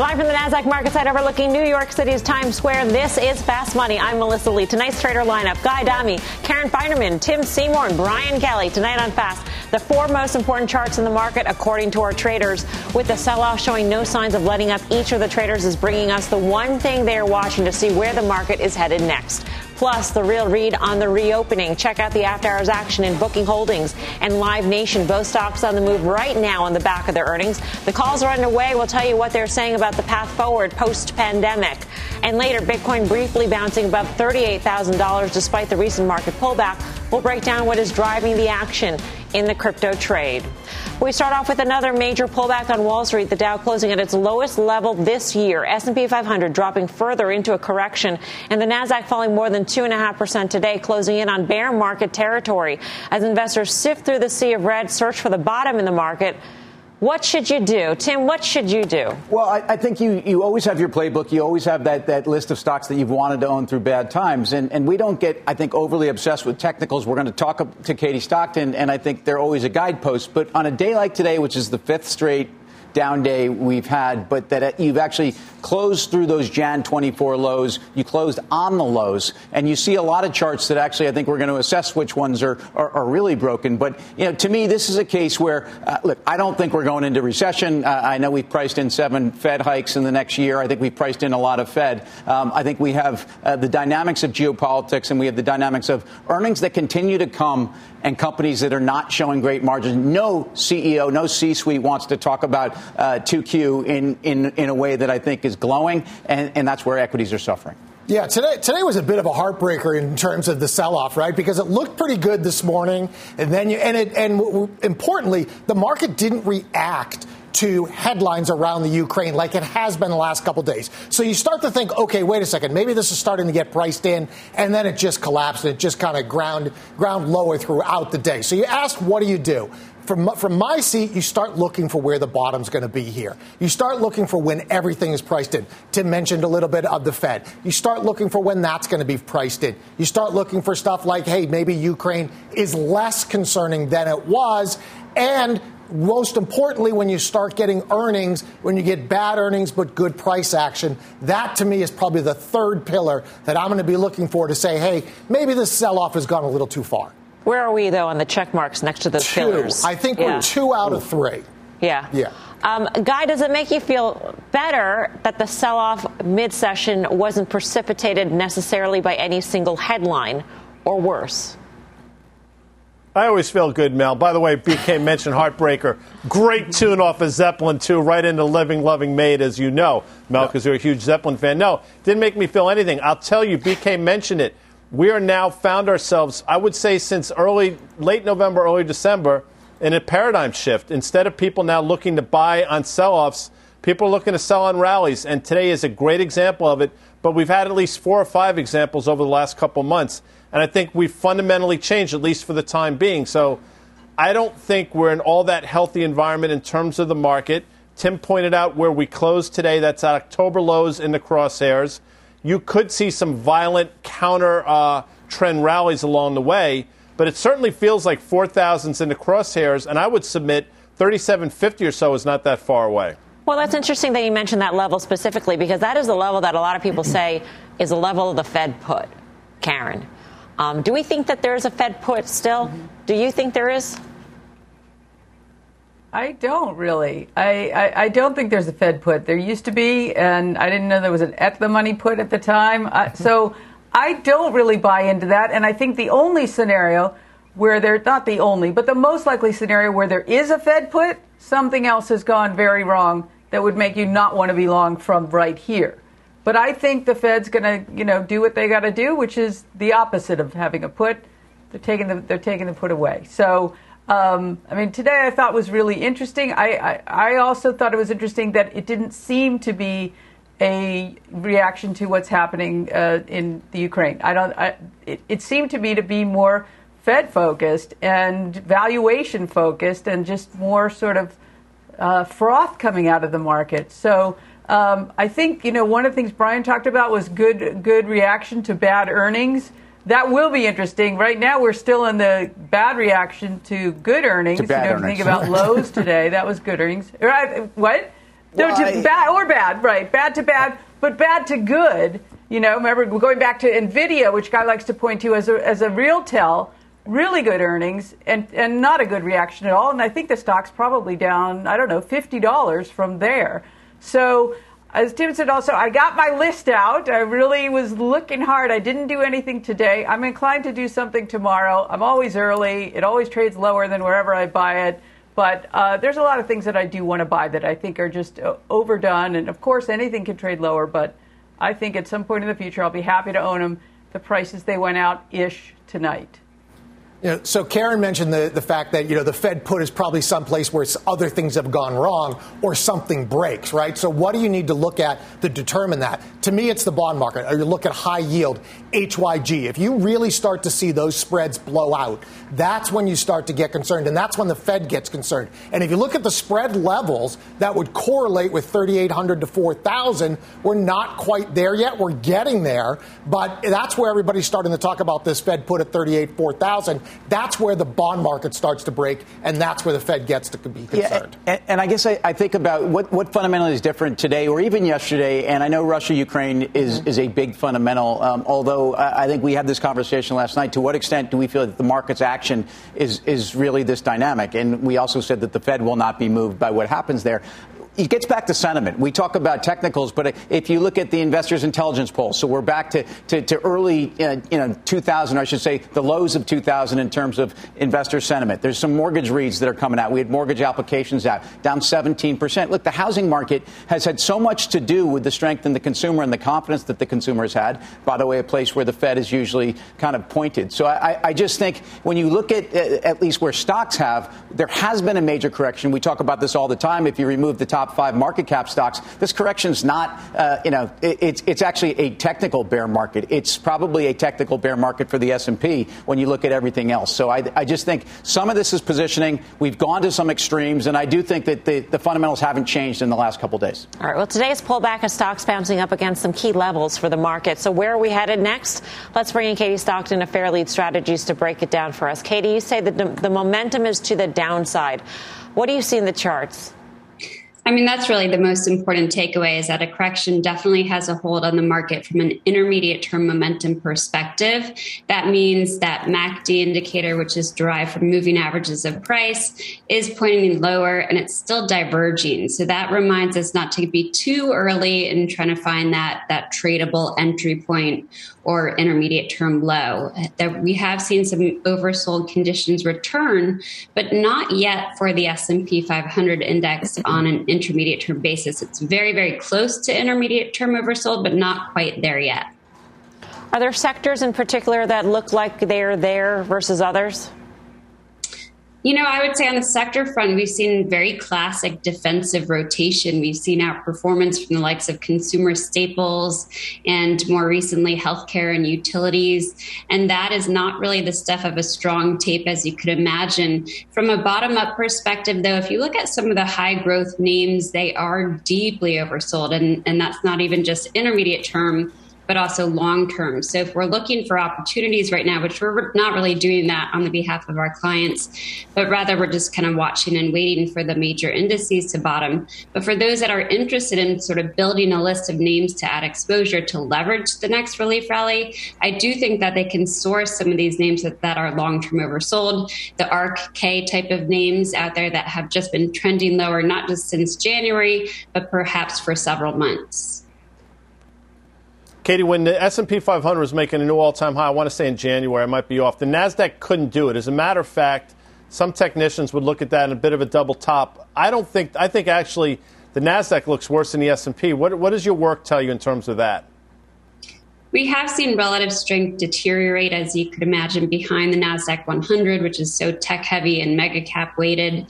Live from the NASDAQ market site overlooking New York City's Times Square, this is Fast Money. I'm Melissa Lee. Tonight's trader lineup, Guy Adami, Karen Finerman, Tim Seymour, and Brian Kelly. Tonight on Fast, the four most important charts in the market according to our traders. With the sell-off showing no signs of letting up, each of the traders is bringing us the one thing they are watching to see where the market is headed next. Plus, the real read on the reopening. Check out the after hours action in Booking Holdings and Live Nation. Both stocks on the move right now on the back of their earnings. The calls are underway. We'll tell you what they're saying about the path forward post pandemic. And later, Bitcoin briefly bouncing above $38,000 despite the recent market pullback. We'll break down what is driving the action in the crypto trade. We start off with another major pullback on Wall Street. The Dow closing at its lowest level this year. S&P 500 dropping further into a correction, and the Nasdaq falling more than two and a half percent today, closing in on bear market territory as investors sift through the sea of red, search for the bottom in the market. What should you do? Tim, what should you do? Well, I, I, think you, you always have your playbook. You always have that, that list of stocks that you've wanted to own through bad times. And, and we don't get, I think, overly obsessed with technicals. We're going to talk to Katie Stockton, and I think they're always a guidepost. But on a day like today, which is the fifth straight down day we've had, but that you've actually closed through those Jan 24 lows. You closed on the lows, and you see a lot of charts that actually I think we're going to assess which ones are, are, are really broken. But you know, to me, this is a case where uh, look, I don't think we're going into recession. Uh, I know we've priced in seven Fed hikes in the next year. I think we've priced in a lot of Fed. Um, I think we have uh, the dynamics of geopolitics, and we have the dynamics of earnings that continue to come and companies that are not showing great margins. No CEO, no C-suite wants to talk about uh, 2Q in, in, in a way that I think is glowing, and, and that's where equities are suffering. Yeah, today today was a bit of a heartbreaker in terms of the sell-off, right? Because it looked pretty good this morning, and then you and it and importantly, the market didn't react to headlines around the Ukraine like it has been the last couple days. So you start to think, okay, wait a second, maybe this is starting to get priced in, and then it just collapsed and it just kind of ground ground lower throughout the day. So you ask, what do you do? From, from my seat, you start looking for where the bottom's going to be here. You start looking for when everything is priced in. Tim mentioned a little bit of the Fed. You start looking for when that's going to be priced in. You start looking for stuff like, hey, maybe Ukraine is less concerning than it was. And most importantly, when you start getting earnings, when you get bad earnings but good price action, that to me is probably the third pillar that I'm going to be looking for to say, hey, maybe this sell off has gone a little too far. Where are we, though, on the check marks next to those two. pillars? I think yeah. we're two out of three. Yeah. Yeah. Um, Guy, does it make you feel better that the sell off mid session wasn't precipitated necessarily by any single headline or worse? I always feel good, Mel. By the way, BK mentioned Heartbreaker. Great tune off of Zeppelin too, right into Living Loving Maid, as you know, Mel, because you're a huge Zeppelin fan. No, didn't make me feel anything. I'll tell you, BK mentioned it. We are now found ourselves, I would say, since early, late November, early December, in a paradigm shift. Instead of people now looking to buy on sell offs, people are looking to sell on rallies. And today is a great example of it. But we've had at least four or five examples over the last couple months. And I think we've fundamentally changed, at least for the time being. So I don't think we're in all that healthy environment in terms of the market. Tim pointed out where we closed today. That's at October lows in the crosshairs. You could see some violent counter uh, trend rallies along the way, but it certainly feels like 4,000's in the crosshairs, and I would submit 3750 or so is not that far away. Well, that's interesting that you mentioned that level specifically because that is the level that a lot of people say is the level of the Fed put, Karen. Um, do we think that there's a Fed put still? Mm-hmm. Do you think there is? I don't really. I, I, I, don't think there's a Fed put. There used to be, and I didn't know there was an at the money put at the time. Uh, so I don't really buy into that. And I think the only scenario where there, not the only, but the most likely scenario where there is a Fed put, something else has gone very wrong that would make you not want to be long from right here. But I think the Fed's going to, you know, do what they got to do, which is the opposite of having a put. They're taking the they're taking the put away. So Um, I mean, today I thought was really interesting. I, I, I also thought it was interesting that it didn't seem to be a reaction to what's happening uh, in the Ukraine. I don't. I, it, it seemed to me to be more Fed focused and valuation focused, and just more sort of uh, froth coming out of the market. So. Um, I think you know one of the things Brian talked about was good good reaction to bad earnings. That will be interesting. Right now, we're still in the bad reaction to good earnings. To bad you know, earnings. think about Lowe's today. That was good earnings. Right? What? No, to bad or bad, right? Bad to bad, but bad to good. You know, remember we're going back to Nvidia, which guy likes to point to as a as a real tell, really good earnings and and not a good reaction at all. And I think the stock's probably down. I don't know, fifty dollars from there. So. As Tim said, also, I got my list out. I really was looking hard. I didn't do anything today. I'm inclined to do something tomorrow. I'm always early. It always trades lower than wherever I buy it. But uh, there's a lot of things that I do want to buy that I think are just uh, overdone. And of course, anything can trade lower. But I think at some point in the future, I'll be happy to own them. The prices they went out ish tonight. You know, so Karen mentioned the, the fact that you know the Fed put is probably someplace where other things have gone wrong or something breaks, right? So what do you need to look at to determine that? To me, it's the bond market. Or you look at high yield, HYG. If you really start to see those spreads blow out, that's when you start to get concerned, and that's when the Fed gets concerned. And if you look at the spread levels that would correlate with 3,800 to 4,000, we're not quite there yet. We're getting there, but that's where everybody's starting to talk about this Fed put at 38, 4,000. That's where the bond market starts to break, and that's where the Fed gets to be concerned. Yeah, and, and I guess I, I think about what, what fundamentally is different today or even yesterday. And I know Russia Ukraine is, Mm-hmm. is a big fundamental, um, although I I think we had this conversation last night. To what extent do we feel that the market's action is, is really this dynamic? And we also said that the Fed will not be moved by what happens there. It gets back to sentiment. We talk about technicals, but if you look at the investors' intelligence poll, so we're back to, to, to early, uh, you know, 2000, I should say, the lows of 2000 in terms of investor sentiment. There's some mortgage reads that are coming out. We had mortgage applications out, down 17%. Look, the housing market has had so much to do with the strength in the consumer and the confidence that the consumer has had. By the way, a place where the Fed is usually kind of pointed. So I, I just think when you look at at least where stocks have, there has been a major correction. We talk about this all the time. If you remove the top five market cap stocks, this correction is not, uh, you know, it, it's it's actually a technical bear market. It's probably a technical bear market for the S&P when you look at everything else. So I, I just think some of this is positioning. We've gone to some extremes, and I do think that the, the fundamentals haven't changed in the last couple days. All right. Well, today's pullback of stocks bouncing up against some key levels for the market. So where are we headed next? Let's bring in Katie Stockton of Fairlead Strategies to break it down for us. Katie, you say that the, the momentum is to the downside. What do you see in the charts? I mean, that's really the most important takeaway is that a correction definitely has a hold on the market from an intermediate term momentum perspective. That means that MACD indicator, which is derived from moving averages of price, is pointing lower and it's still diverging. So that reminds us not to be too early in trying to find that, that tradable entry point or intermediate term low. That we have seen some oversold conditions return, but not yet for the S&P 500 index on an intermediate term basis. It's very, very close to intermediate term oversold, but not quite there yet. Are there sectors in particular that look like they're there versus others? You know, I would say on the sector front, we've seen very classic defensive rotation. We've seen outperformance from the likes of consumer staples and more recently healthcare and utilities. And that is not really the stuff of a strong tape as you could imagine. From a bottom up perspective, though, if you look at some of the high growth names, they are deeply oversold. And, and that's not even just intermediate term but also long term. So if we're looking for opportunities right now, which we're not really doing that on the behalf of our clients, but rather we're just kind of watching and waiting for the major indices to bottom. But for those that are interested in sort of building a list of names to add exposure to leverage the next relief rally, I do think that they can source some of these names that, that are long term oversold, the ARK K type of names out there that have just been trending lower, not just since January, but perhaps for several months. Katie, when the S&P 500 was making a new all-time high, I want to say in January, I might be off. The Nasdaq couldn't do it. As a matter of fact, some technicians would look at that in a bit of a double top. I don't think. I think actually the Nasdaq looks worse than the S&P. What, what does your work tell you in terms of that? we have seen relative strength deteriorate, as you could imagine, behind the Nasdaq 100, which is so tech heavy and mega cap weighted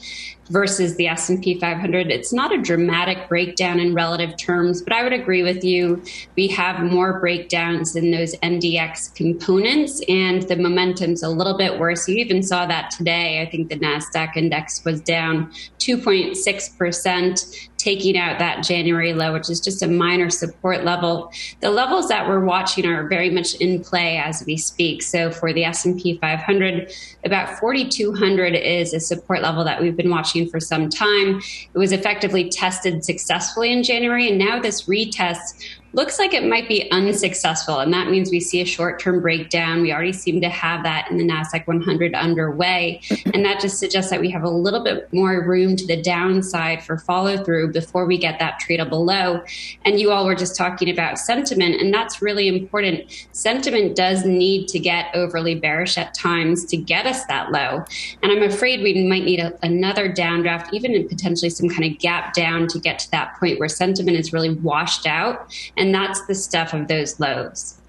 versus the S&P 500. It's not a dramatic breakdown in relative terms, but I would agree with you. We have more breakdowns in those NDX components and the momentum's a little bit worse. You even saw that today. I think the Nasdaq index was down 2.6% taking out that January low, which is just a minor support level. The levels that we're watching are very much in play as we speak. So for the S&P 500, about 4200 is a support level that we've been watching for some time. It was effectively tested successfully in January and now this retest looks like it might be unsuccessful. And that means we see a short term breakdown. We already seem to have that in the NASDAQ 100 underway. And that just suggests that we have a little bit more room to the downside for follow through before we get that tradable low. And you all were just talking about sentiment, and that's really important. Sentiment does need to get overly bearish at times to get us that low. And I'm afraid we might need a, another downdraft, even potentially some kind of gap down to get to that point where sentiment is really washed out and that's the stuff of those lows.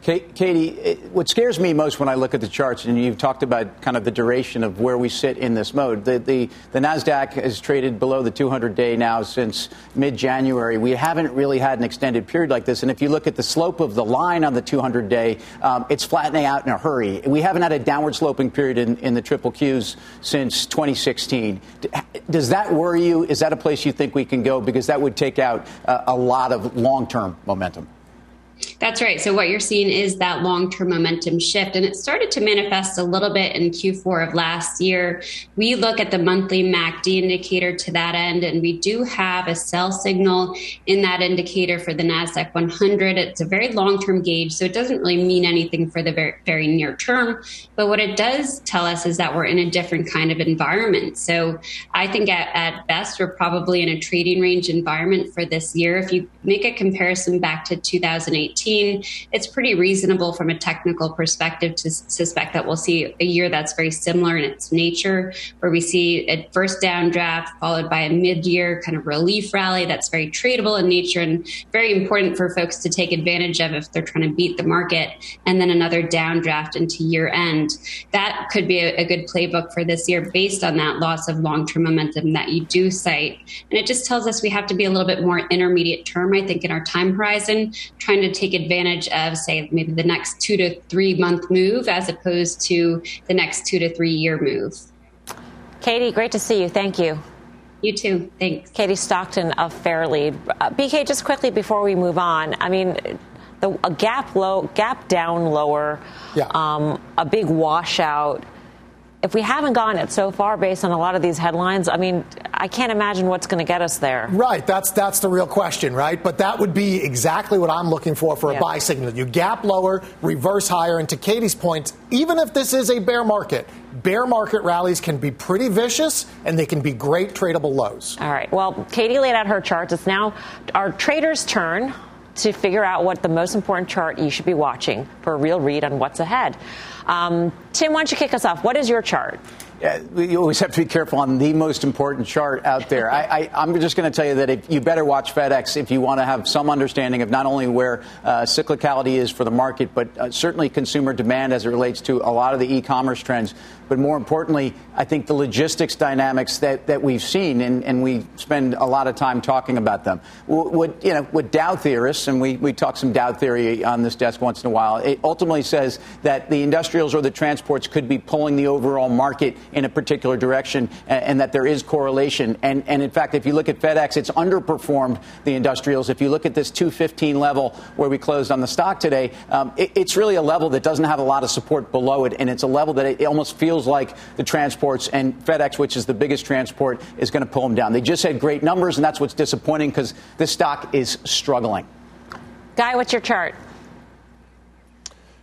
Katie, what scares me most when I look at the charts, and you've talked about kind of the duration of where we sit in this mode, the, the, the NASDAQ has traded below the 200 day now since mid January. We haven't really had an extended period like this. And if you look at the slope of the line on the 200 day, um, it's flattening out in a hurry. We haven't had a downward sloping period in, in the triple Qs since 2016. Does that worry you? Is that a place you think we can go? Because that would take out uh, a lot of long term momentum. That's right. So what you're seeing is that long-term momentum shift, and it started to manifest a little bit in Q4 of last year. We look at the monthly MACD indicator to that end, and we do have a sell signal in that indicator for the Nasdaq 100. It's a very long-term gauge, so it doesn't really mean anything for the very, very near term. But what it does tell us is that we're in a different kind of environment. So I think at, at best we're probably in a trading range environment for this year. If you make a comparison back to 2008 it's pretty reasonable from a technical perspective to suspect that we'll see a year that's very similar in its nature, where we see a first downdraft followed by a mid year kind of relief rally that's very tradable in nature and very important for folks to take advantage of if they're trying to beat the market, and then another downdraft into year end. That could be a, a good playbook for this year based on that loss of long term momentum that you do cite. And it just tells us we have to be a little bit more intermediate term, I think, in our time horizon, trying to take advantage of, say, maybe the next two to three month move as opposed to the next two to three year move. Katie, great to see you. Thank you. You too. Thanks. Katie Stockton of Fairlead. Uh, BK, just quickly before we move on, I mean, the, a gap low, gap down lower, yeah. um, a big washout if we haven't gotten it so far based on a lot of these headlines, I mean, I can't imagine what's going to get us there. Right. That's that's the real question, right? But that would be exactly what I'm looking for for a buy signal. You gap lower, reverse higher, and to Katie's point, even if this is a bear market, bear market rallies can be pretty vicious and they can be great tradable lows. All right. Well, Katie laid out her charts. It's now our traders' turn to figure out what the most important chart you should be watching for a real read on what's ahead. Um, Tim, why don't you kick us off? What is your chart? Yeah, you always have to be careful on the most important chart out there. I, am just going to tell you that if you better watch FedEx if you want to have some understanding of not only where uh, cyclicality is for the market, but uh, certainly consumer demand as it relates to a lot of the e-commerce trends but more importantly, I think the logistics dynamics that, that we've seen, and, and we spend a lot of time talking about them. What, you know, what Dow theorists, and we, we talk some Dow theory on this desk once in a while, it ultimately says that the industrials or the transports could be pulling the overall market in a particular direction, and, and that there is correlation. And, and in fact, if you look at FedEx, it's underperformed the industrials. If you look at this 215 level where we closed on the stock today, um, it, it's really a level that doesn't have a lot of support below it, and it's a level that it, it almost feels like the transports and FedEx, which is the biggest transport, is going to pull them down. They just had great numbers, and that's what's disappointing because this stock is struggling. Guy, what's your chart?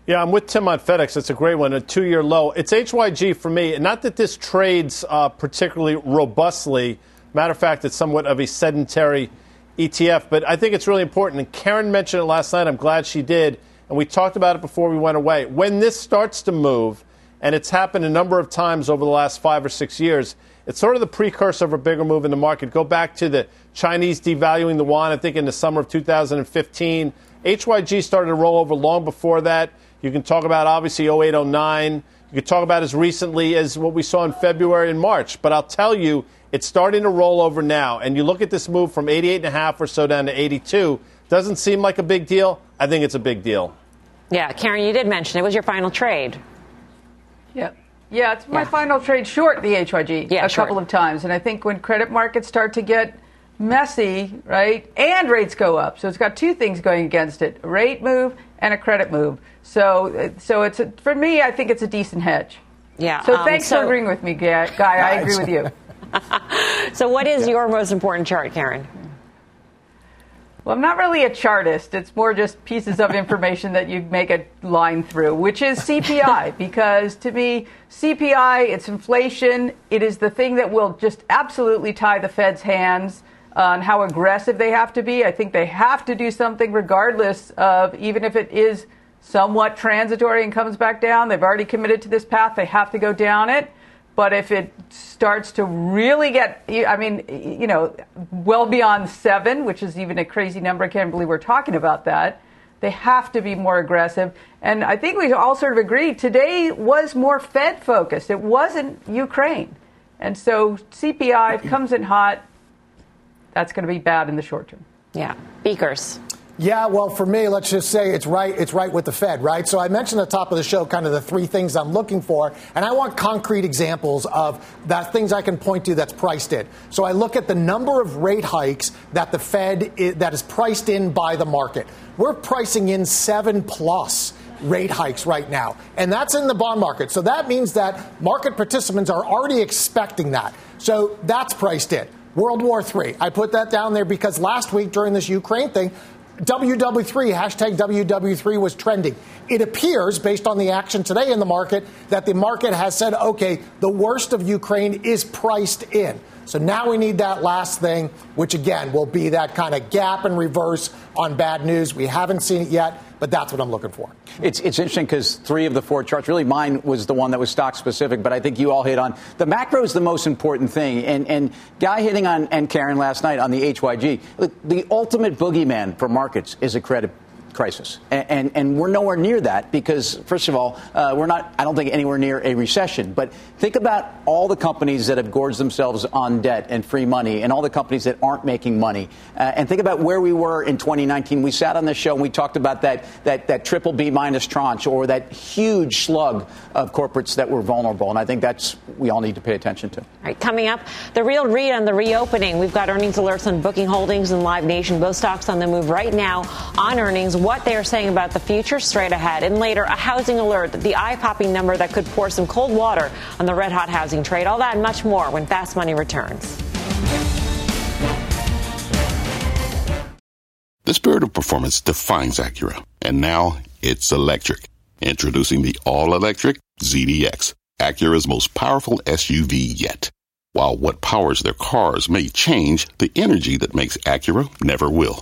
Yeah, I'm with Tim on FedEx. It's a great one, a two year low. It's HYG for me. and Not that this trades uh, particularly robustly. Matter of fact, it's somewhat of a sedentary ETF, but I think it's really important. And Karen mentioned it last night. I'm glad she did. And we talked about it before we went away. When this starts to move, and it's happened a number of times over the last five or six years, It's sort of the precursor of a bigger move in the market. Go back to the Chinese devaluing the yuan, I think in the summer of 2015. HYG started to roll over long before that. You can talk about obviously 08, 09. You can talk about as recently as what we saw in February and March. But I'll tell you, it's starting to roll over now. And you look at this move from 88.5 or so down to 82. Doesn't seem like a big deal. I think it's a big deal. Yeah, Karen, you did mention it was your final trade. Yeah. Yeah, it's my yeah. final trade short the HYG yeah, a short. couple of times. And I think when credit markets start to get messy, right, and rates go up. So it's got two things going against it a rate move and a credit move. So, so it's a, for me, I think it's a decent hedge. Yeah. So um, thanks so, for agreeing with me, Guy. I agree with you. so, what is your most important chart, Karen? Well, I'm not really a chartist. It's more just pieces of information that you make a line through, which is CPI, because to me, CPI, it's inflation. It is the thing that will just absolutely tie the Fed's hands on how aggressive they have to be. I think they have to do something regardless of, even if it is somewhat transitory and comes back down. They've already committed to this path. They have to go down it. But if it starts to really get, I mean, you know, well beyond seven, which is even a crazy number, I can't believe we're talking about that. They have to be more aggressive. And I think we all sort of agree today was more Fed focused. It wasn't Ukraine. And so CPI comes in hot. That's going to be bad in the short term. Yeah. Beekers. Yeah, well, for me, let's just say it's right. It's right with the Fed, right? So I mentioned at the top of the show kind of the three things I'm looking for, and I want concrete examples of that things I can point to that's priced in. So I look at the number of rate hikes that the Fed is, that is priced in by the market. We're pricing in seven plus rate hikes right now, and that's in the bond market. So that means that market participants are already expecting that. So that's priced in. World War III. I put that down there because last week during this Ukraine thing, WW3, hashtag WW3 was trending. It appears, based on the action today in the market, that the market has said, okay, the worst of Ukraine is priced in. So now we need that last thing, which again will be that kind of gap and reverse on bad news. We haven't seen it yet, but that's what I'm looking for. It's, it's interesting because three of the four charts, really mine was the one that was stock specific, but I think you all hit on the macro is the most important thing. And, and Guy hitting on, and Karen last night on the HYG, look, the ultimate boogeyman for markets is a credit crisis. And, and, and, we're nowhere near that because, first of all, uh, we're not, I don't think, anywhere near a recession. But think about all the companies that have gorged themselves on debt and free money and all the companies that aren't making money. Uh, and think about where we were in 2019. We sat on this show and we talked about that, that, that triple B minus tranche or that huge slug of corporates that were vulnerable. And I think that's we all need to pay attention to. All right, coming up, the real read on the reopening. We've got earnings alerts on Booking Holdings and Live Nation, both stocks on the move right now on earnings what they are saying about the future straight ahead. And later, a housing alert, the eye popping number that could pour some cold water on the red hot housing trade. All that and much more when Fast Money returns. The spirit of performance defines Acura, and now it's electric. Introducing the all electric ZDX, Acura's most powerful SUV yet. While what powers their cars may change, the energy that makes Acura never will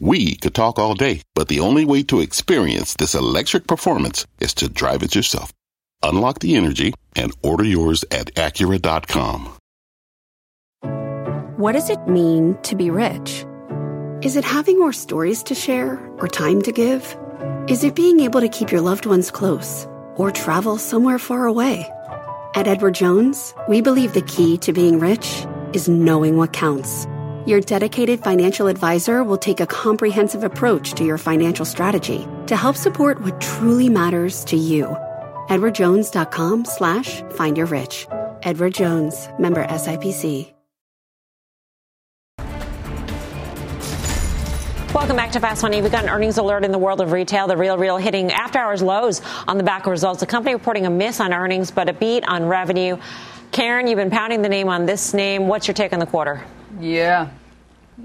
We could talk all day, but the only way to experience this electric performance is to drive it yourself. Unlock the energy and order yours at Acura.com. What does it mean to be rich? Is it having more stories to share or time to give? Is it being able to keep your loved ones close or travel somewhere far away? At Edward Jones, we believe the key to being rich is knowing what counts your dedicated financial advisor will take a comprehensive approach to your financial strategy to help support what truly matters to you. EdwardJones.com slash find your rich. Edward Jones, member SIPC. Welcome back to Fast Money. We've got an earnings alert in the world of retail. The Real Real hitting after hours lows on the back of results. The company reporting a miss on earnings, but a beat on revenue. Karen, you've been pounding the name on this name. What's your take on the quarter? Yeah.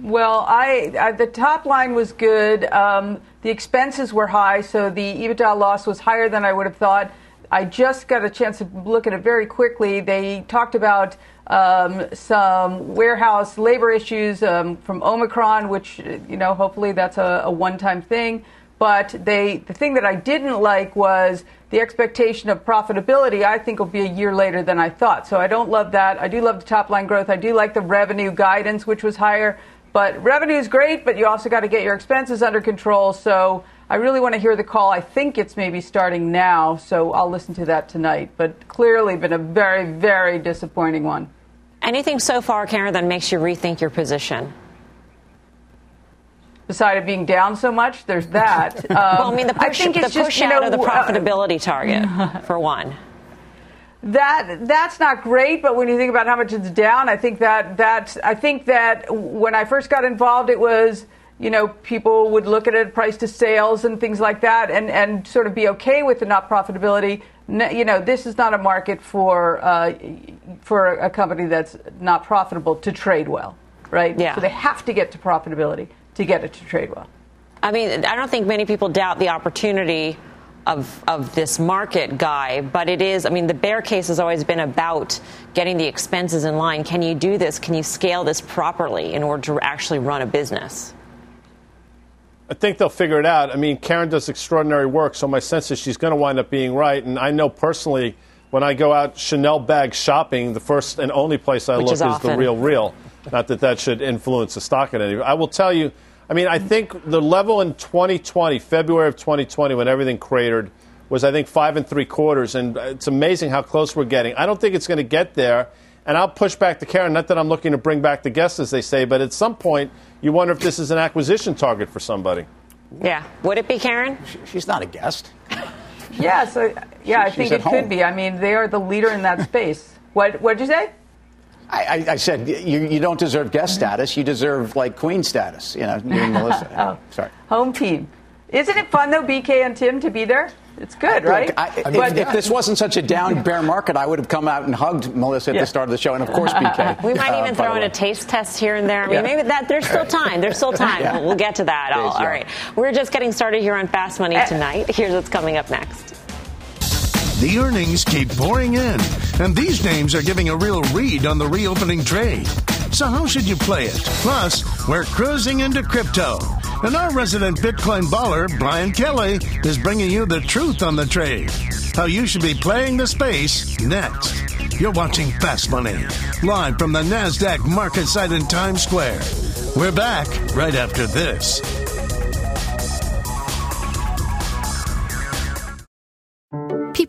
Well, I, I the top line was good. Um, the expenses were high, so the EBITDA loss was higher than I would have thought. I just got a chance to look at it very quickly. They talked about um, some warehouse labor issues um, from Omicron, which you know hopefully that's a, a one-time thing. But they, the thing that I didn't like was the expectation of profitability. I think will be a year later than I thought. So I don't love that. I do love the top line growth. I do like the revenue guidance, which was higher. But revenue is great, but you also got to get your expenses under control. So I really want to hear the call. I think it's maybe starting now, so I'll listen to that tonight. But clearly, been a very, very disappointing one. Anything so far, Karen, that makes you rethink your position? Besides being down so much, there's that. Um, well, I mean, the push, I think it's the push just, out know, of the profitability target, for one. That that's not great, but when you think about how much it's down, I think that that I think that when I first got involved, it was you know people would look at it price to sales and things like that, and and sort of be okay with the not profitability. You know, this is not a market for uh, for a company that's not profitable to trade well, right? Yeah. So they have to get to profitability to get it to trade well. I mean, I don't think many people doubt the opportunity of, of this market guy, but it is, I mean, the bear case has always been about getting the expenses in line. Can you do this? Can you scale this properly in order to actually run a business? I think they'll figure it out. I mean, Karen does extraordinary work, so my sense is she's going to wind up being right. And I know personally, when I go out Chanel bag shopping, the first and only place I Which look is, is, the real real. Not that that should influence the stock in any. I will tell you I mean, I think the level in 2020, February of 2020, when everything cratered, was I think five and three quarters, and it's amazing how close we're getting. I don't think it's going to get there, and I'll push back to Karen. Not that I'm looking to bring back the guests, as they say, but at some point, you wonder if this is an acquisition target for somebody. Yeah, would it be Karen? She's not a guest. yeah, so yeah, I think it home. could be. I mean, they are the leader in that space. what What did you say? I, I, said you, you, don't deserve guest status. You deserve like queen status. You know, you and Melissa. oh, sorry. Home team. Isn't it fun though, BK and Tim, to be there? It's good, right? I, if, if, this wasn't such a down bear market, I would have come out and hugged Melissa at yeah. the start of the show, and of course BK. We might uh, even throw in a taste test here and there. I mean, yeah. maybe that there's still time. There's still time. yeah. we'll, we'll, get to that. All, all right. We're just getting started here on Fast Money eh. tonight. Here's what's coming up next. The earnings keep pouring in, and these names are giving a real read on the reopening trade. So, how should you play it? Plus, we're cruising into crypto. And our resident Bitcoin baller, Brian Kelly, is bringing you the truth on the trade. How you should be playing the space next. You're watching Fast Money, live from the NASDAQ market site in Times Square. We're back right after this.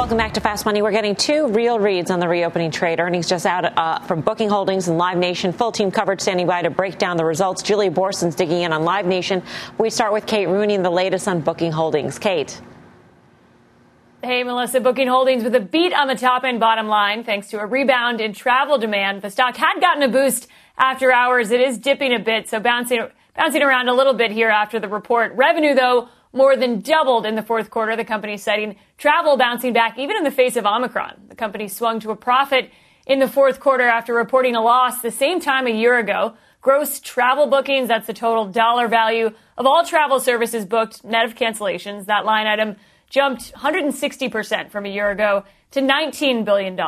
Welcome back to Fast Money. We're getting two real reads on the reopening trade. Earnings just out uh, from Booking Holdings and Live Nation. Full team coverage standing by to break down the results. Julia Boorstin's digging in on Live Nation. We start with Kate Rooney and the latest on Booking Holdings. Kate. Hey, Melissa. Booking Holdings with a beat on the top and bottom line thanks to a rebound in travel demand. The stock had gotten a boost after hours. It is dipping a bit, so bouncing, bouncing around a little bit here after the report. Revenue, though, more than doubled in the fourth quarter. The company citing travel bouncing back even in the face of Omicron. The company swung to a profit in the fourth quarter after reporting a loss the same time a year ago. gross travel bookings. That's the total dollar value of all travel services booked net of cancellations. That line item jumped 160% from a year ago to $19 billion.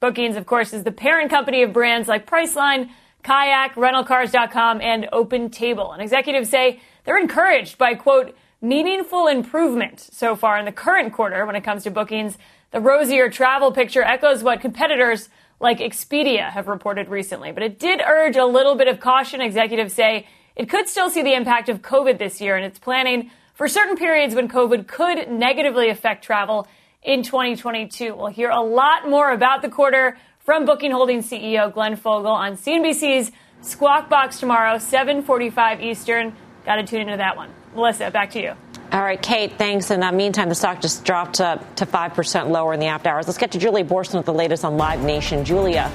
Bookings, of course, is the parent company of brands like Priceline, Kayak, RentalCars.com, and OpenTable. And executives say they're encouraged by, quote, meaningful improvement so far in the current quarter when it comes to bookings. The rosier travel picture echoes what competitors like Expedia have reported recently, but it did urge a little bit of caution. Executives say it could still see the impact of COVID this year, and it's planning for certain periods when COVID could negatively affect travel in 2022. We'll hear a lot more about the quarter from Booking Holdings CEO Glenn Fogel on CNBC's Squawk Box tomorrow, 7:45 Eastern. Got to tune into that one. Melissa, back to you. All right, Kate, thanks. In the meantime, the stock just dropped uh, to 5% lower in the after hours. Let's get to Julia Boorstin with the latest on Live Nation. Julia.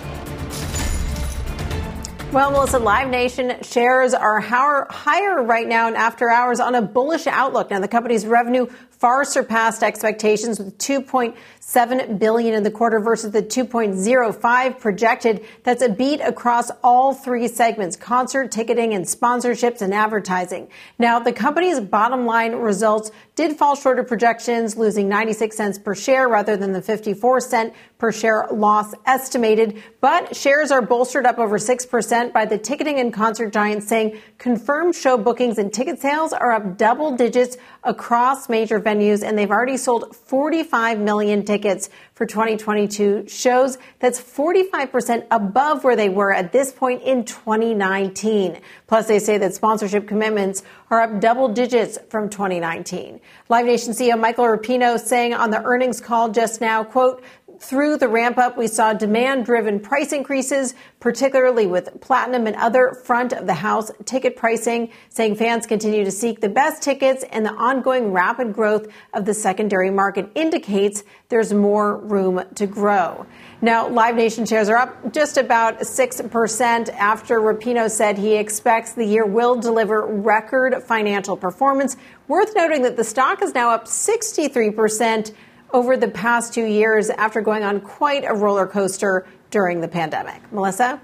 Well, Melissa, Live Nation shares are higher right now in after hours on a bullish outlook. Now, the company's revenue far surpassed expectations with 2.7 billion in the quarter versus the 2.05 projected. That's a beat across all three segments, concert, ticketing, and sponsorships and advertising. Now, the company's bottom line results did fall short of projections, losing 96 cents per share rather than the 54 cent per share loss estimated. But shares are bolstered up over 6% by the ticketing and concert giants saying confirmed show bookings and ticket sales are up double digits across major venues, and they've already sold 45 million tickets for 2022 shows. That's 45% above where they were at this point in 2019. Plus, they say that sponsorship commitments are up double digits from 2019. Live Nation CEO Michael Rapino saying on the earnings call just now, quote, through the ramp up, we saw demand driven price increases, particularly with platinum and other front of the house ticket pricing, saying fans continue to seek the best tickets and the ongoing rapid growth of the secondary market indicates there's more room to grow. Now, Live Nation shares are up just about 6% after Rapino said he expects the year will deliver record financial performance. Worth noting that the stock is now up 63% over the past two years after going on quite a roller coaster during the pandemic. Melissa?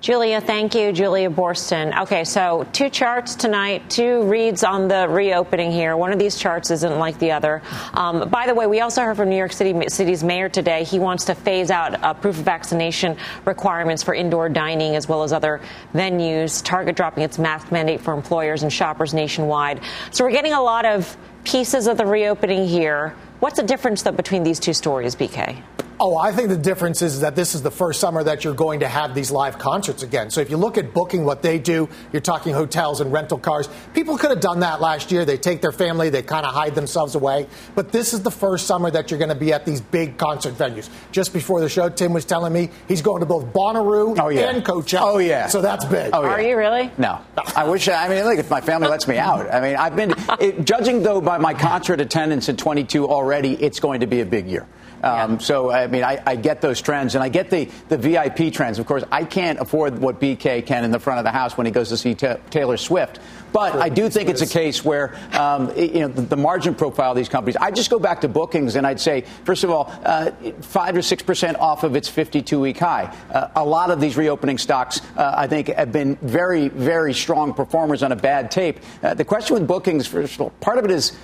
Julia, thank you. Julia Boorstin. Okay, so two charts tonight, two reads on the reopening here. One of these charts isn't like the other. Um, by the way, we also heard from New York City City's mayor today. He wants to phase out uh, proof of vaccination requirements for indoor dining as well as other venues. Target dropping its mask mandate for employers and shoppers nationwide. So we're getting a lot of pieces of the reopening here. What's the difference, though, between these two stories, BK? Oh, I think the difference is that this is the first summer that you're going to have these live concerts again. So if you look at booking, what they do, you're talking hotels and rental cars. People could have done that last year. They take their family, they kind of hide themselves away. But this is the first summer that you're going to be at these big concert venues. Just before the show, Tim was telling me he's going to both Bonnaroo oh, yeah. and Coachella. Oh, yeah. So that's big. Oh, yeah. Are you really? No. I wish, I mean, look, if my family lets me out. I mean, I've been, it, judging though by my concert attendance in 22 already, it's going to be a big year. Um, yeah. So, I mean, I, I, get those trends, and I get the, the VIP trends. Of course, I can't afford what BK can in the front of the house when he goes to see t- Taylor Swift. But I do think it's a case where, um, you know, the, the, margin profile of these companies. I just go back to bookings, and I'd say, first of all, uh, five to six percent off of its 52-week high. Uh, a lot of these reopening stocks, uh, I think, have been very, very strong performers on a bad tape. Uh, the question with bookings, first of all, part of it is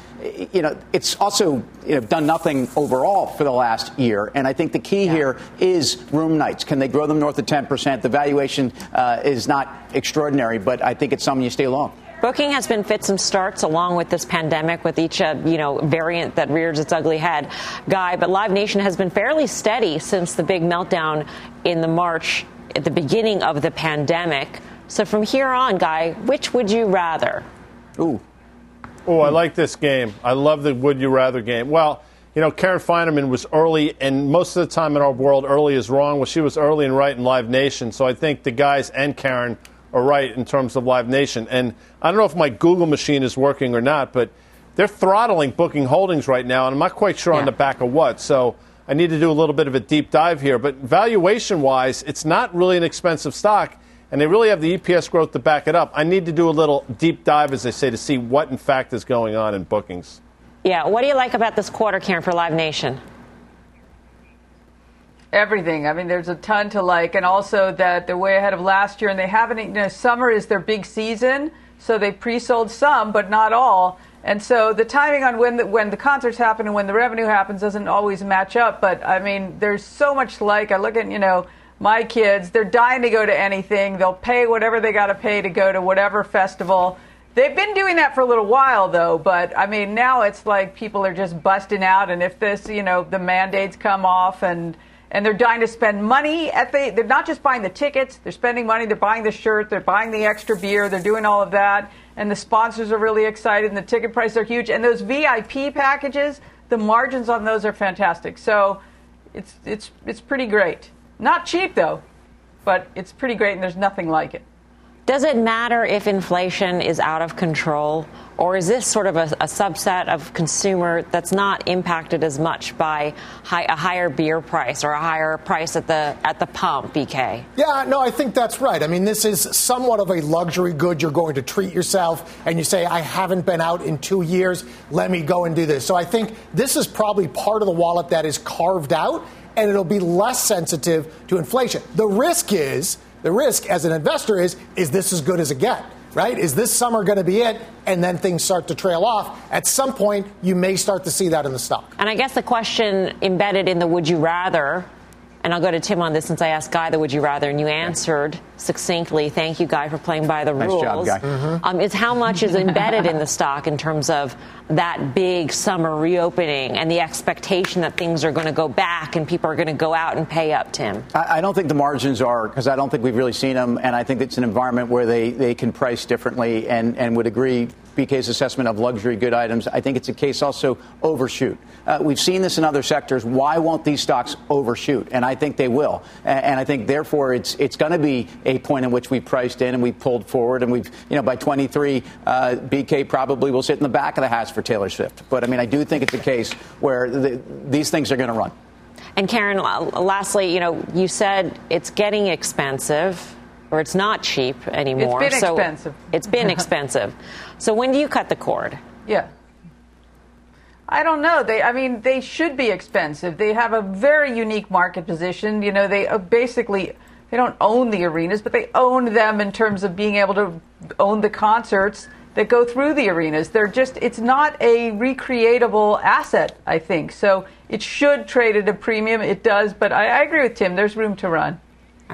you know, it's also you know, done nothing overall for the last year. And I think the key yeah. here is room nights. Can they grow them north of 10%? The valuation uh, is not extraordinary, but I think it's something you stay long. Booking has been fits and starts along with this pandemic, with each uh, you know variant that rears its ugly head, guy. But Live Nation has been fairly steady since the big meltdown in the March at the beginning of the pandemic. So from here on, guy, which would you rather? Ooh, Oh, I like this game. I love the would you rather game. Well, you know, Karen Finerman was early, and most of the time in our world, early is wrong. Well, she was early and right in Live Nation. So I think the guys and Karen are right in terms of Live Nation. And I don't know if my Google machine is working or not, but they're throttling Booking Holdings right now, and I'm not quite sure yeah. on the back of what. So I need to do a little bit of a deep dive here. But valuation wise, it's not really an expensive stock and they really have the EPS growth to back it up. I need to do a little deep dive, as they say, to see what in fact is going on in bookings. Yeah, what do you like about this quarter, Karen, for Live Nation? Everything. I mean, there's a ton to like, and also that they're way ahead of last year, and they haven't. You know, summer is their big season, so they pre-sold some, but not all. And so the timing on when the, when the concerts happen and when the revenue happens doesn't always match up. But I mean, there's so much like. I look at you know my kids; they're dying to go to anything. They'll pay whatever they got to pay to go to whatever festival. They've been doing that for a little while, though. But I mean, now it's like people are just busting out, and if this, you know, the mandates come off and and they're dying to spend money at the they're not just buying the tickets they're spending money they're buying the shirt they're buying the extra beer they're doing all of that. And the sponsors are really excited and the ticket prices are huge. And those vip packages the margins on those are fantastic. So it's it's it's pretty great. Not cheap though but it's pretty great and there's nothing like it does it matter if inflation is out of control, or is this sort of a, a subset of consumer that's not impacted as much by high, a higher beer price or a higher price at the at the pump? BK. Yeah, no, I think that's right. I mean, this is somewhat of a luxury good. You're going to treat yourself, and you say, "I haven't been out in two years. Let me go and do this." So I think this is probably part of the wallet that is carved out, and it'll be less sensitive to inflation. The risk is the risk as an investor is is this as good as it gets? Right? Is this summer going to be it? And then things start to trail off. At some point, you may start to see that in the stock. And I guess the question embedded in the would you rather and I'll go to Tim on this since I asked Guy the would you rather, and you answered succinctly. Thank you, Guy, for playing by the nice rules. Job, Guy. Mm-hmm. Um, is how much is embedded in the stock in terms of that big summer reopening and the expectation that things are going to go back and people are going to go out and pay up, Tim? I, I don't think the margins are, because I don't think we've really seen them, and I think it's an environment where they, they can price differently and, and would agree BK's assessment of luxury good items. I think it's a case also overshoot. Uh, we've seen this in other sectors. Why won't these stocks overshoot? And I think they will. And, and I think therefore it's it's going to be a point in which we priced in and we pulled forward and we've you know by 23 uh, BK probably will sit in the back of the house for Taylor Swift. But I mean I do think it's a case where the, these things are going to run. And Karen, lastly, you know, you said it's getting expensive or it's not cheap anymore. It's been so expensive. It's been expensive. So when do you cut the cord? Yeah. I don't know. They, I mean, they should be expensive. They have a very unique market position. You know, they uh, basically they don't own the arenas, but they own them in terms of being able to own the concerts that go through the arenas. They're just it's not a recreatable asset, I think. So it should trade at a premium. It does, but I, I agree with Tim. There's room to run.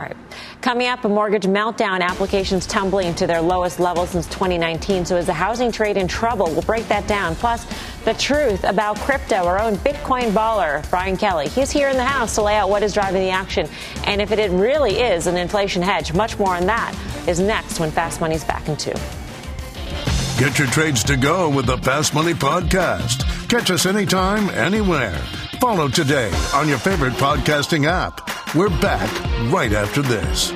All right. Coming up, a mortgage meltdown, applications tumbling to their lowest level since 2019. So is the housing trade in trouble? We'll break that down. Plus, the truth about crypto. Our own Bitcoin baller, Brian Kelly. He's here in the house to lay out what is driving the action and if it really is an inflation hedge. Much more on that is next when Fast Money's back in two. Get your trades to go with the Fast Money Podcast. Catch us anytime, anywhere. Follow today on your favorite podcasting app. We're back right after this.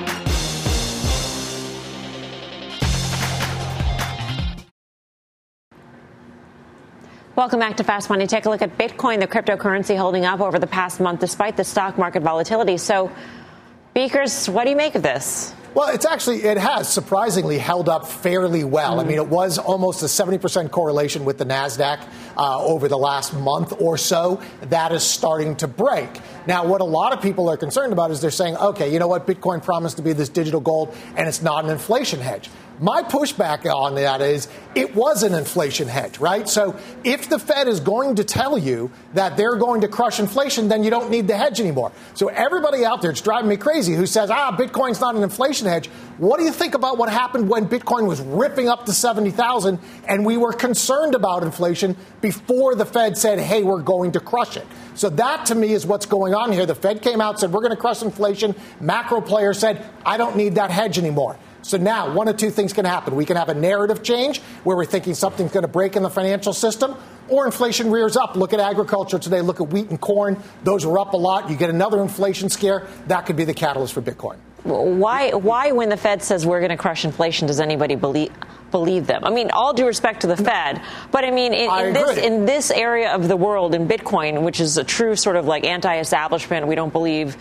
Welcome back to Fast Money. Take a look at Bitcoin, the cryptocurrency holding up over the past month despite the stock market volatility. So, Beakers, what do you make of this? Well, it's actually, it has surprisingly held up fairly well. Mm-hmm. I mean, it was almost a 70% correlation with the NASDAQ uh, over the last month or so. That is starting to break. Now, what a lot of people are concerned about is they're saying, okay, you know what? Bitcoin promised to be this digital gold and it's not an inflation hedge. My pushback on that is it was an inflation hedge, right? So if the Fed is going to tell you that they're going to crush inflation, then you don't need the hedge anymore. So everybody out there, it's driving me crazy, who says, ah, Bitcoin's not an inflation hedge. What do you think about what happened when Bitcoin was ripping up to 70,000 and we were concerned about inflation before the Fed said, hey, we're going to crush it? So that to me is what's going on here. The Fed came out, said, we're going to crush inflation. Macro players said, I don't need that hedge anymore. So now, one of two things can happen. We can have a narrative change where we're thinking something's going to break in the financial system, or inflation rears up. Look at agriculture today. Look at wheat and corn. Those are up a lot. You get another inflation scare. That could be the catalyst for Bitcoin. Why, why when the Fed says we're going to crush inflation, does anybody believe? believe them. I mean, all due respect to the Fed, but I mean, in, in this in this area of the world, in Bitcoin, which is a true sort of like anti-establishment, we don't believe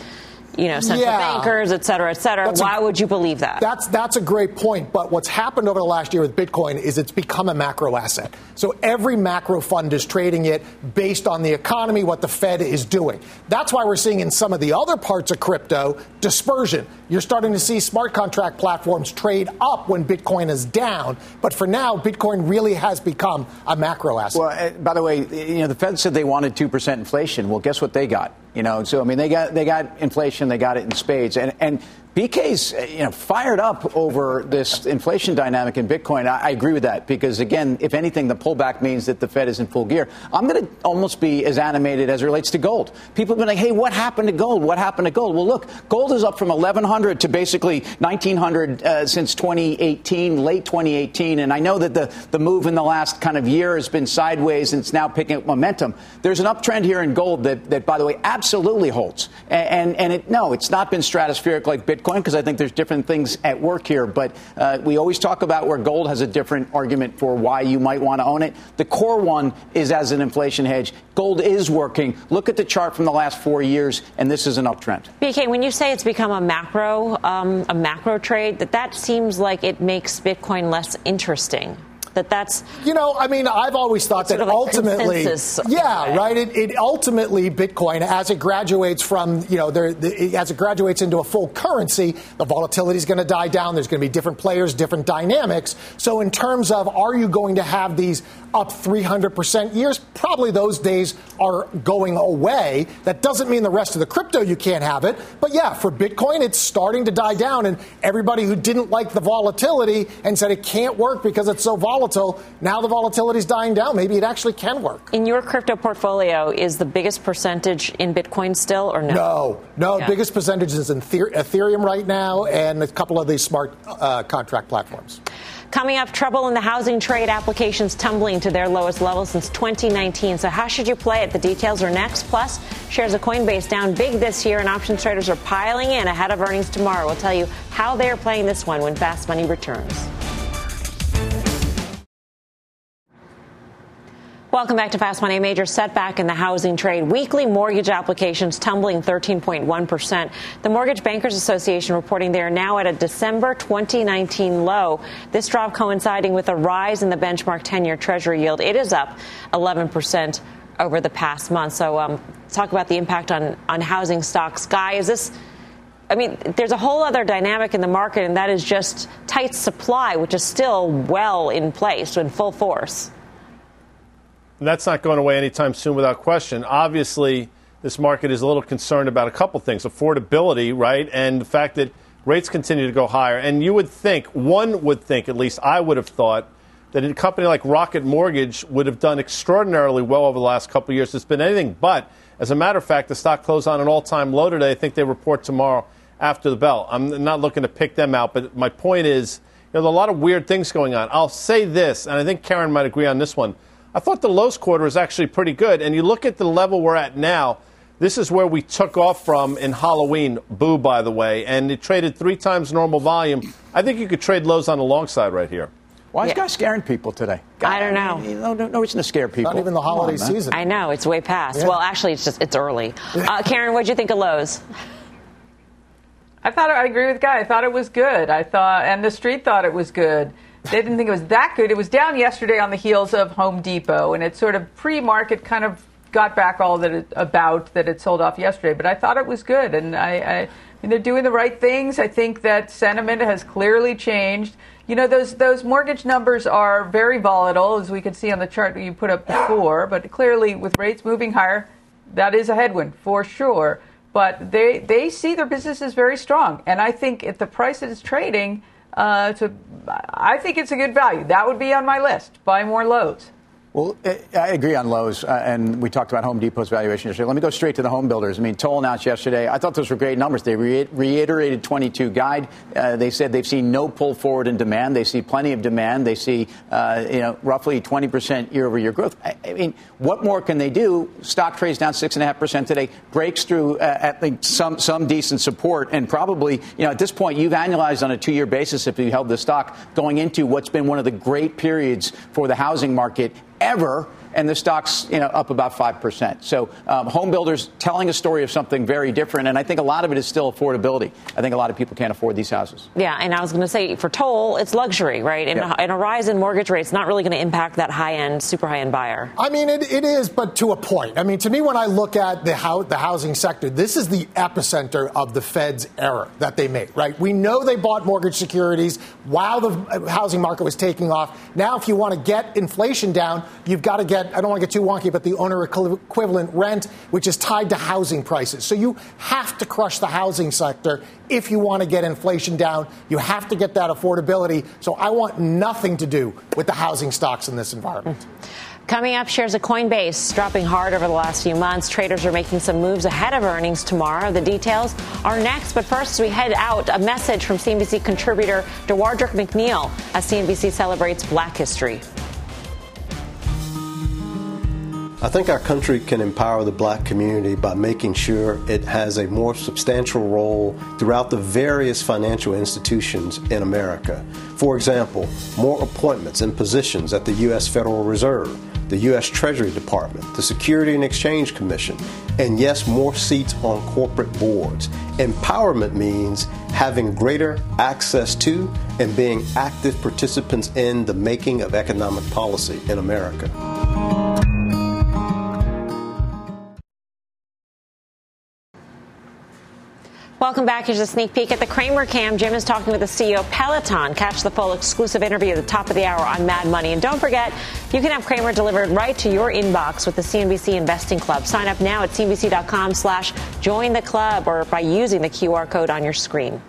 you know, central Yeah. bankers, et cetera, et cetera. That's a- Why would you believe that? That's that's a great point. But what's happened over the last year with Bitcoin is it's become a macro asset. So every macro fund is trading it based on the economy, what the Fed is doing. That's why we're seeing in some of the other parts of crypto dispersion. You're starting to see smart contract platforms trade up when Bitcoin is down. But for now, Bitcoin really has become a macro asset. Well, uh, by the way, you know, the Fed said they wanted two percent inflation. Well, guess what they got? You know, so I mean, they got they got inflation, they got it in spades, and and BK's uh, you know fired up over this inflation dynamic in Bitcoin. I, I agree with that because again, if anything, the pullback means that the Fed is in full gear. I'm going to almost be as animated as it relates to gold. People have been like, "Hey, what happened to gold? What happened to gold?" Well, look, gold is up from 1100 to basically 1900 uh, since 2018, late 2018, and I know that the the move in the last kind of year has been sideways and it's now picking up momentum. There's an uptrend here in gold that, that by the way, absolutely holds. And and, and it, no, it's not been stratospheric like Bitcoin because I think there's different things at work here. But uh, we always talk about where gold has a different argument for why you might want to own it. The core one is as an inflation hedge. Gold is working. Look at the chart from the last four years, and this is an uptrend. BK, when you say it's become a macro, um, a macro trade, that that seems like it makes Bitcoin less interesting. That that's You know, I mean, I've always thought that like ultimately, yeah, right. It, it ultimately Bitcoin, as it graduates from, you know, there, the, as it graduates into a full currency, the volatility is going to die down. There's going to be different players, different dynamics. So, in terms of, are you going to have these up 300 percent years? Probably those days are going away. That doesn't mean the rest of the crypto you can't have it, but yeah, for Bitcoin, it's starting to die down, and everybody who didn't like the volatility and said it can't work because it's so volatile, now the volatility is dying down. Maybe it actually can work. in your crypto portfolio. Is the biggest percentage in Bitcoin still, or no? No, no. Yeah. Biggest percentage is in Ethereum right now, and a couple of these smart uh, contract platforms. Coming up, trouble in the housing trade applications tumbling to their lowest level since 2019. So, how should you play it? The details are next. Plus, shares of Coinbase down big this year, and options traders are piling in ahead of earnings tomorrow. We'll tell you how they're playing this one when Fast Money returns. Welcome back to Fast Money. A major setback in the housing trade. Weekly mortgage applications tumbling 13.1%. The Mortgage Bankers Association reporting they are now at a December 2019 low. This drop coinciding with a rise in the benchmark 10 year Treasury yield. It is up 11% over the past month. So, um, talk about the impact on, on housing stocks. Guy, is this. I mean, there's a whole other dynamic in the market, and that is just tight supply, which is still well in place, in full force. And that's not going away anytime soon without question. Obviously, this market is a little concerned about a couple things affordability, right? And the fact that rates continue to go higher. And you would think, one would think, at least I would have thought, that a company like Rocket Mortgage would have done extraordinarily well over the last couple of years. It's been anything but. As a matter of fact, the stock closed on an all time low today. I think they report tomorrow after the bell. I'm not looking to pick them out, but my point is, you know, there's a lot of weird things going on. I'll say this, and I think Karen might agree on this one. I thought the Lowe's quarter was actually pretty good. And you look at the level we're at now, this is where we took off from in Halloween. Boo, by the way. And it traded three times normal volume. I think you could trade Lowe's on the long side right here. Why is Yeah. guy scaring people today? I don't know. No, no, no reason to scare people. Not even the Come on, holiday season. I know it's way past. Yeah. Well, actually, it's just it's early. Uh, Karen, what'd you think of Lowe's? I thought I agree with Guy. I thought it was good. I thought, and the street thought it was good. They didn't think it was that good. It was down yesterday on the heels of Home Depot, and it sort of pre-market kind of got back all that it, about that it sold off yesterday. But I thought it was good, and I, I, I mean, they're doing the right things. I think that sentiment has clearly changed. You know, those those mortgage numbers are very volatile, as we could see on the chart that you put up before. But clearly, with rates moving higher, that is a headwind for sure. But they they see their business is very strong, and I think at the price it is trading, uh, to I think it's a good value. That would be on my list. Buy more Lowe's. Well, I I agree on Lowe's, uh, and we talked about Home Depot's valuation yesterday. Let me go straight to the home builders. I mean, Toll announced yesterday. I thought those were great numbers. They re- reiterated 22 guide. Uh, they said they've seen no pull forward in demand. They see plenty of demand. They see, uh, you know, roughly 20 percent year-over-year growth. I, I mean, what more can they do? Stock trades down six and a half percent today. Breaks through uh, at some some decent support, and probably, you know, at this point, you've annualized on a two-year basis if you held the stock going into what's been one of the great periods for the housing market ever. And the stock's you know up about five percent. So um, home builders telling a story of something very different, and I think a lot of it is still affordability. I think a lot of people can't afford these houses. Yeah, and I was going to say for Toll, it's luxury, right? And, Yeah. and a rise in mortgage rates not really going to impact that high end, super high end buyer. I mean, it, it is, but to a point. I mean, to me, when I look at the, hou- the housing sector, this is the epicenter of the Fed's error that they made, right? We know they bought mortgage securities while the uh, housing market was taking off. Now, if you want to get inflation down, you've got to get, I don't want to get too wonky, but the owner equivalent rent, which is tied to housing prices. So you have to crush the housing sector if you want to get inflation down. You have to get that affordability. So I want nothing to do with the housing stocks in this environment. Coming up, shares of Coinbase dropping hard over the last few months. Traders are making some moves ahead of earnings tomorrow. The details are next. But first, we head out, a message from CNBC contributor Dewardric McNeal as CNBC celebrates Black History. I think our country can empower the black community by making sure it has a more substantial role throughout the various financial institutions in America. For example, more appointments and positions at the U.S. Federal Reserve, the U.S. Treasury Department, the Security and Exchange Commission, and yes, more seats on corporate boards. Empowerment means having greater access to and being active participants in the making of economic policy in America. Welcome back. Here's a sneak peek at the Cramer Cam. Jim is talking with the CEO of Peloton. Catch the full exclusive interview at the top of the hour on Mad Money. And don't forget, you can have Cramer delivered right to your inbox with the CNBC Investing Club. Sign up now at cnbc.com slash join the club or by using the QR code on your screen.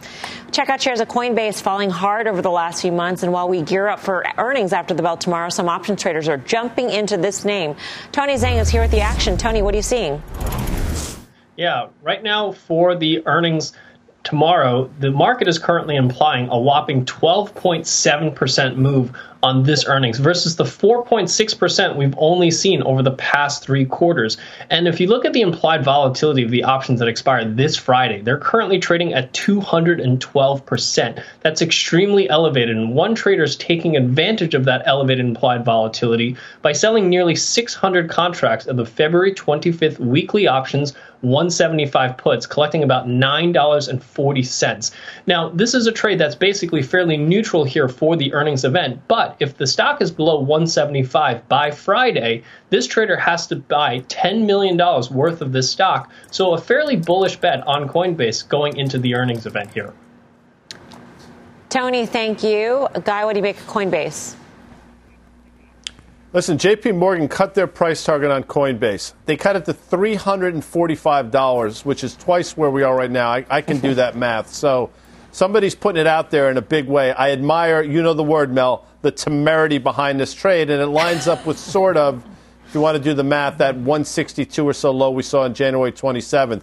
Check out shares of Coinbase falling hard over the last few months. And while we gear up for earnings after the bell tomorrow, some options traders are jumping into this name. Tony Zhang is here with the action. Tony, what are you seeing? Yeah, right now for the earnings tomorrow, the market is currently implying a whopping 12.7% move on this earnings versus the 4.6% we've only seen over the past three quarters. And if you look at the implied volatility of the options that expire this Friday, they're currently trading at 212%. That's extremely elevated. And one trader is taking advantage of that elevated implied volatility by selling nearly 600 contracts of the February 25th weekly options 175 puts, collecting about $9.40. Now, this is a trade that's basically fairly neutral here for the earnings event, but if the stock is below 175 by Friday, this trader has to buy $10 million worth of this stock. So, a fairly bullish bet on Coinbase going into the earnings event here. Tony, thank you. Guy, what do you make of Coinbase? Listen, JP Morgan cut their price target on Coinbase. They cut it to $345, which is twice where we are right now. I, I can do that math. So somebody's putting it out there in a big way. I admire, you know the word, Mel, the temerity behind this trade, and it lines up with sort of, if you want to do the math, that 162 or so low we saw on January 27th.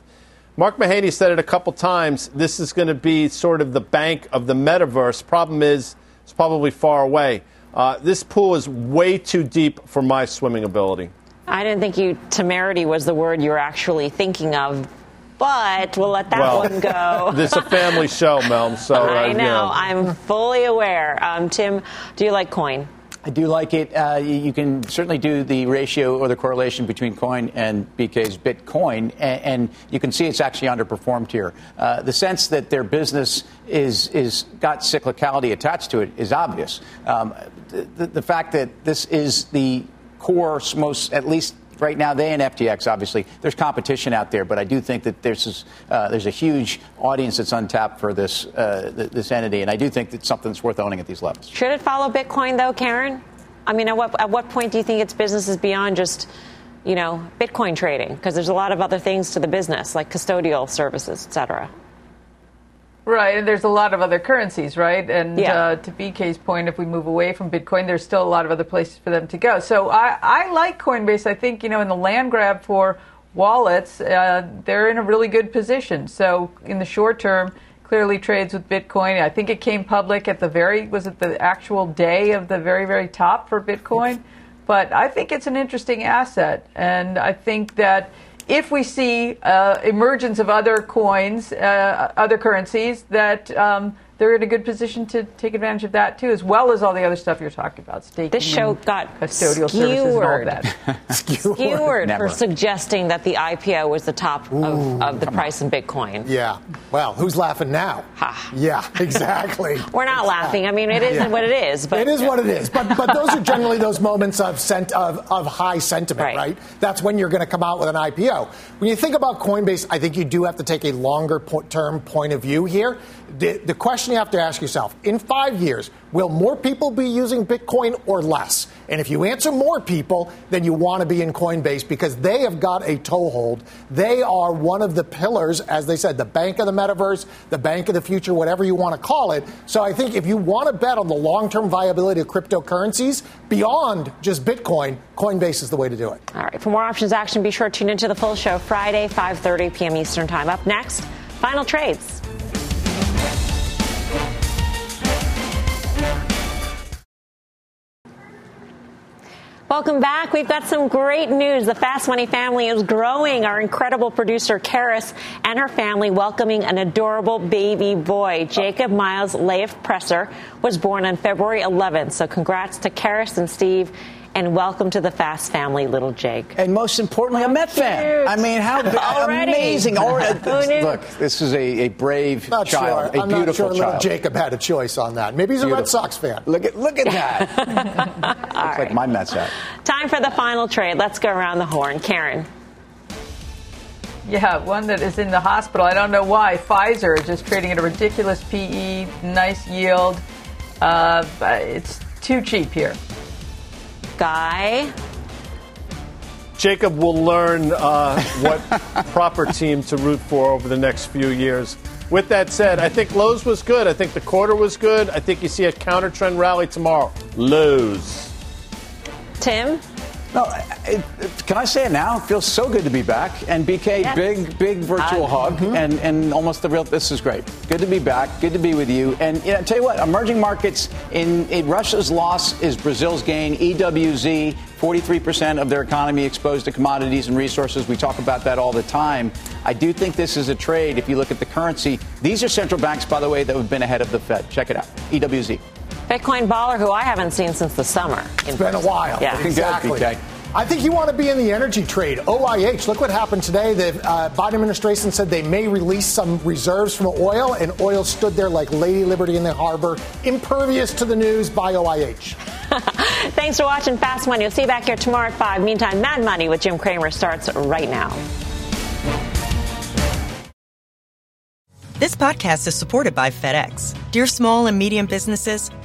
Mark Mahaney said it a couple times. This is going to be sort of the bank of the metaverse. Problem is, it's probably far away. Uh, this pool is way too deep for my swimming ability. I didn't think you temerity was the word you were actually thinking of, but we'll let that well, one go. this is a family show, Mel. So uh, I you know. I'm fully aware. Um, Tim, do you like coin? I do like it. Uh, you, you can certainly do the ratio or the correlation between coin and BK's Bitcoin, and, and you can see it's actually underperformed here. Uh, the sense that their business is is got cyclicality attached to it is obvious. Um, the, the fact that this is the core, most at least right now they and FTX obviously there's competition out there, but I do think that there's uh, there's a huge audience that's untapped for this uh, th- this entity, and I do think that something's worth owning at these levels. Should it follow Bitcoin though, Karen? I mean, at what at what point do you think its business is beyond just you know Bitcoin trading? Because there's a lot of other things to the business, like custodial services, et cetera. Right, and there's a lot of other currencies, right? And Yeah. uh, to BK's point, if we move away from Bitcoin, there's still a lot of other places for them to go. So I, I like Coinbase. I think, you know, in the land grab for wallets, uh, they're in a really good position. So in the short term, clearly trades with Bitcoin. I think it came public at the very, was it the actual day of the very, very top for Bitcoin? But I think it's an interesting asset. And I think that if we see uh, emergence of other coins, uh, other currencies, that um, they're in a good position to take advantage of that too, as well as all the other stuff you're talking about. Staking This show got custodial services and all that. skewered Never. for suggesting that the IPO was the top of, of the price in Bitcoin. Yeah. Well, who's laughing now? Yeah, exactly. We're not laughing. I mean, it is Yeah. what it is. But it is what it is. But but those are generally those moments of sent, of, of high sentiment, right. That's when you're going to come out with an IPO. When you think about Coinbase, I think you do have to take a longer po- term point of view here. The, the question you have to ask yourself: In five years, will more people be using Bitcoin or less? And if you answer more people, then you want to be in Coinbase because they have got a toehold. They are one of the pillars, as they said, the bank of the metaverse, the bank of the future, whatever you want to call it. So I think if you want to bet on the long term viability of cryptocurrencies beyond just Bitcoin, Coinbase is the way to do it. All right. For more options action, be sure to tune into the full show Friday, 5:30 p.m. Eastern Time. Up next, final trades. Welcome back. We've got some great news. The Fast Money family is growing. Our incredible producer, Karis, and her family welcoming an adorable baby boy. Jacob Miles Leif Presser was born on February 11th. So congrats to Karis and Steve. And welcome to the Fast family, little Jake. And most importantly, a Met fan. I mean, how Already. amazing! Already, look, this is a, a brave Not child, sure. a I'm beautiful not sure little child. Jacob had a choice on that. Maybe he's a Red Sox fan. Look at look at that. Looks like my Mets hat. Time for the final trade. Let's go around the horn. Karen. Yeah, one that is in the hospital. I don't know why. Pfizer is just trading at a ridiculous PE, nice yield. Uh, but it's too cheap here. Guy. Jacob will learn uh, what proper team to root for over the next few years. With that said, I think Lowe's was good. I think the quarter was good. I think you see a counter trend rally tomorrow. Lowe's. Tim? No, it, it- can I say it now? It feels so good to be back. And BK, Yes. big, big virtual uh, hug, mm-hmm. and, and almost the real. This is great. Good to be back. Good to be with you. And you know, tell you what, emerging markets in, in Russia's loss is Brazil's gain. EWZ, 43% of their economy exposed to commodities and resources. We talk about that all the time. I do think this is a trade. If you look at the currency, these are central banks, by the way, that have been ahead of the Fed. Check it out. EWZ. Bitcoin baller, who I haven't seen since the summer. It's been a while. Yeah. exactly. BK. I think you want to be in the energy trade. OIH, look what happened today. The uh, Biden administration said they may release some reserves from oil, and oil stood there like Lady Liberty in the harbor, impervious to the news by OIH. Thanks for watching Fast Money. We'll see you back here tomorrow at 5. Meantime, Mad Money with Jim Cramer starts right now. This podcast is supported by FedEx. Dear small and medium businesses,